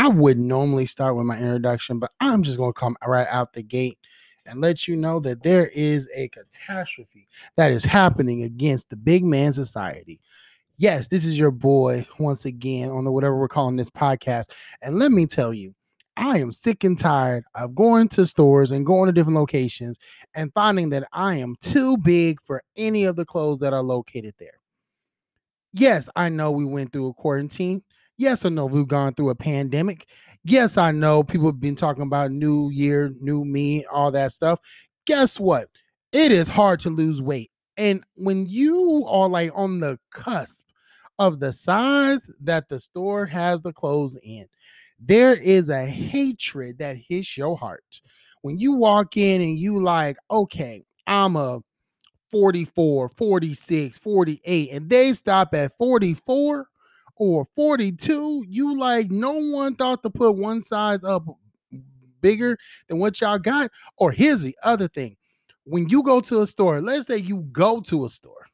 I would normally start with my introduction, but I'm just going to come right out the gate and let you know that there is a catastrophe that is happening against the big man society. Yes, this is your boy once again on the whatever we're calling this podcast. And let me tell you, I am sick and tired of going to stores and going to different locations and finding that I am too big for any of the clothes that are located there. Yes, I know we went through a quarantine. Yes, I know we've gone through a pandemic. Yes, I know people have been talking about new year, new me, all that stuff. Guess what? It is hard to lose weight. And when you are like on the cusp of the size that the store has the clothes in, there is a hatred that hits your heart. When you walk in and you like, okay, I'm a 44, 46, 48, and they stop at 44 or 42, you like no one thought to put one size up bigger than what y'all got. Or here's the other thing when you go to a store, let's say you go to a store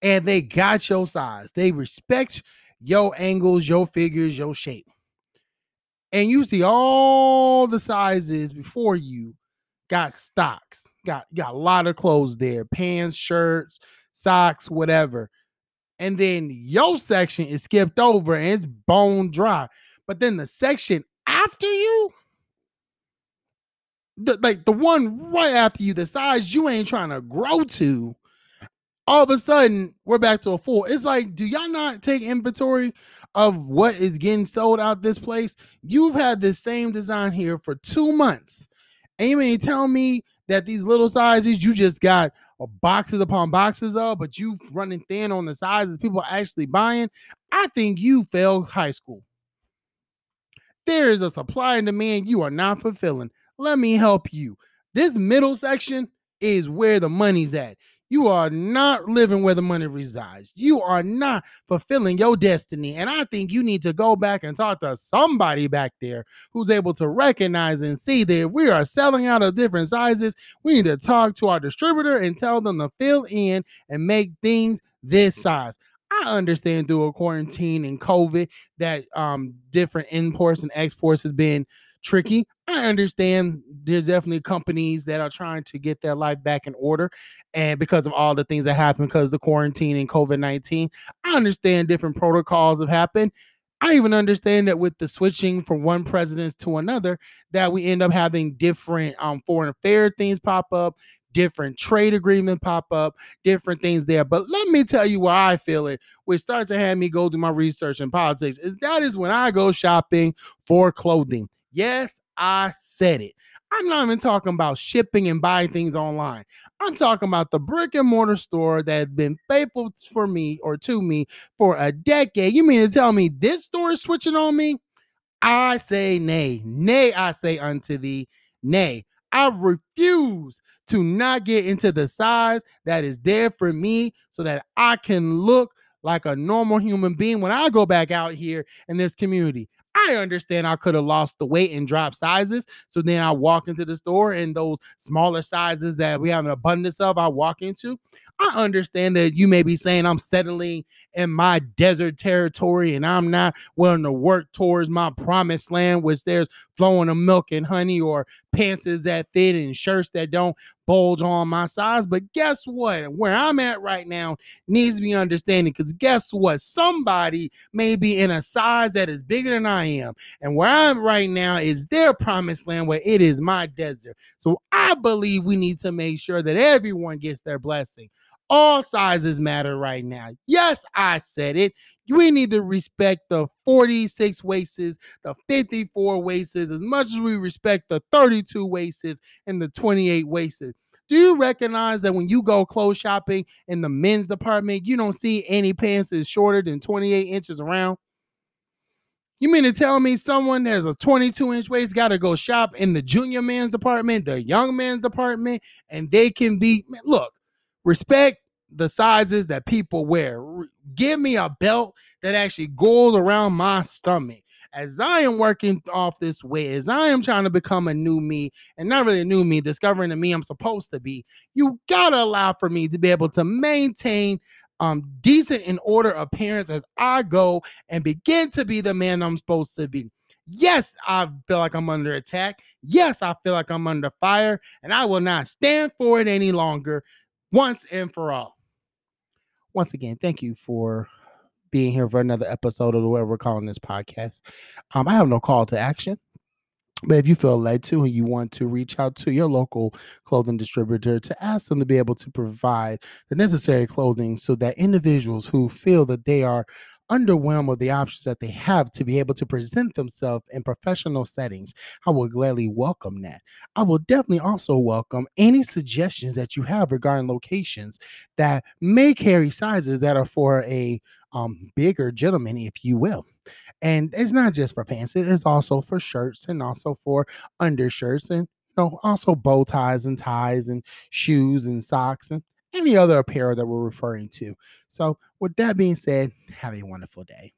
and they got your size, they respect your angles, your figures, your shape. And you see all the sizes before you got stocks, got got a lot of clothes there, pants, shirts, socks, whatever and then your section is skipped over and it's bone dry. But then the section after you, the, like the one right after you, the size you ain't trying to grow to, all of a sudden we're back to a full. It's like, do y'all not take inventory of what is getting sold out this place? You've had the same design here for two months. Mean tell me that these little sizes you just got uh, boxes upon boxes of, but you running thin on the sizes people are actually buying, I think you failed high school. There is a supply and demand you are not fulfilling. Let me help you. This middle section is where the money's at. You are not living where the money resides. You are not fulfilling your destiny. And I think you need to go back and talk to somebody back there who's able to recognize and see that we are selling out of different sizes. We need to talk to our distributor and tell them to fill in and make things this size. I understand through a quarantine and COVID that um, different imports and exports has been tricky. I understand there's definitely companies that are trying to get their life back in order. And because of all the things that happened because the quarantine and COVID 19, I understand different protocols have happened. I even understand that with the switching from one president to another, that we end up having different um, foreign affair things pop up, different trade agreement pop up, different things there. But let me tell you why I feel it, which starts to have me go do my research in politics, is that is when I go shopping for clothing. Yes, I said it. I'm not even talking about shipping and buying things online. I'm talking about the brick and mortar store that has been faithful for me or to me for a decade. You mean to tell me this store is switching on me? I say nay. Nay, I say unto thee, nay. I refuse to not get into the size that is there for me so that I can look like a normal human being when I go back out here in this community. I understand I could have lost the weight and dropped sizes. So then I walk into the store and those smaller sizes that we have an abundance of, I walk into. I understand that you may be saying I'm settling in my desert territory and I'm not willing to work towards my promised land, which there's flowing of milk and honey or pants that fit and shirts that don't bulge on my size. But guess what? Where I'm at right now needs to be understanding because guess what? Somebody may be in a size that is bigger than I am. And where I'm right now is their promised land where it is my desert. So I believe we need to make sure that everyone gets their blessing. All sizes matter right now. Yes, I said it. We need to respect the 46 waists, the 54 waists, as much as we respect the 32 waists and the 28 waists. Do you recognize that when you go clothes shopping in the men's department, you don't see any pants that's shorter than 28 inches around? You mean to tell me someone has a 22 inch waist got to go shop in the junior man's department, the young man's department, and they can be look, respect the sizes that people wear. Give me a belt that actually goes around my stomach. As I am working off this weight, as I am trying to become a new me, and not really a new me, discovering the me I'm supposed to be, you gotta allow for me to be able to maintain um decent in order appearance as I go and begin to be the man I'm supposed to be. Yes, I feel like I'm under attack. Yes, I feel like I'm under fire, and I will not stand for it any longer once and for all. Once again, thank you for being here for another episode of whatever we're calling this podcast. Um, I have no call to action. But if you feel led to and you want to reach out to your local clothing distributor to ask them to be able to provide the necessary clothing so that individuals who feel that they are underwhelmed with the options that they have to be able to present themselves in professional settings, I will gladly welcome that. I will definitely also welcome any suggestions that you have regarding locations that may carry sizes that are for a um, bigger gentleman, if you will. And it's not just for pants, it is also for shirts and also for undershirts and you know, also bow ties and ties and shoes and socks and any other apparel that we're referring to. So, with that being said, have a wonderful day.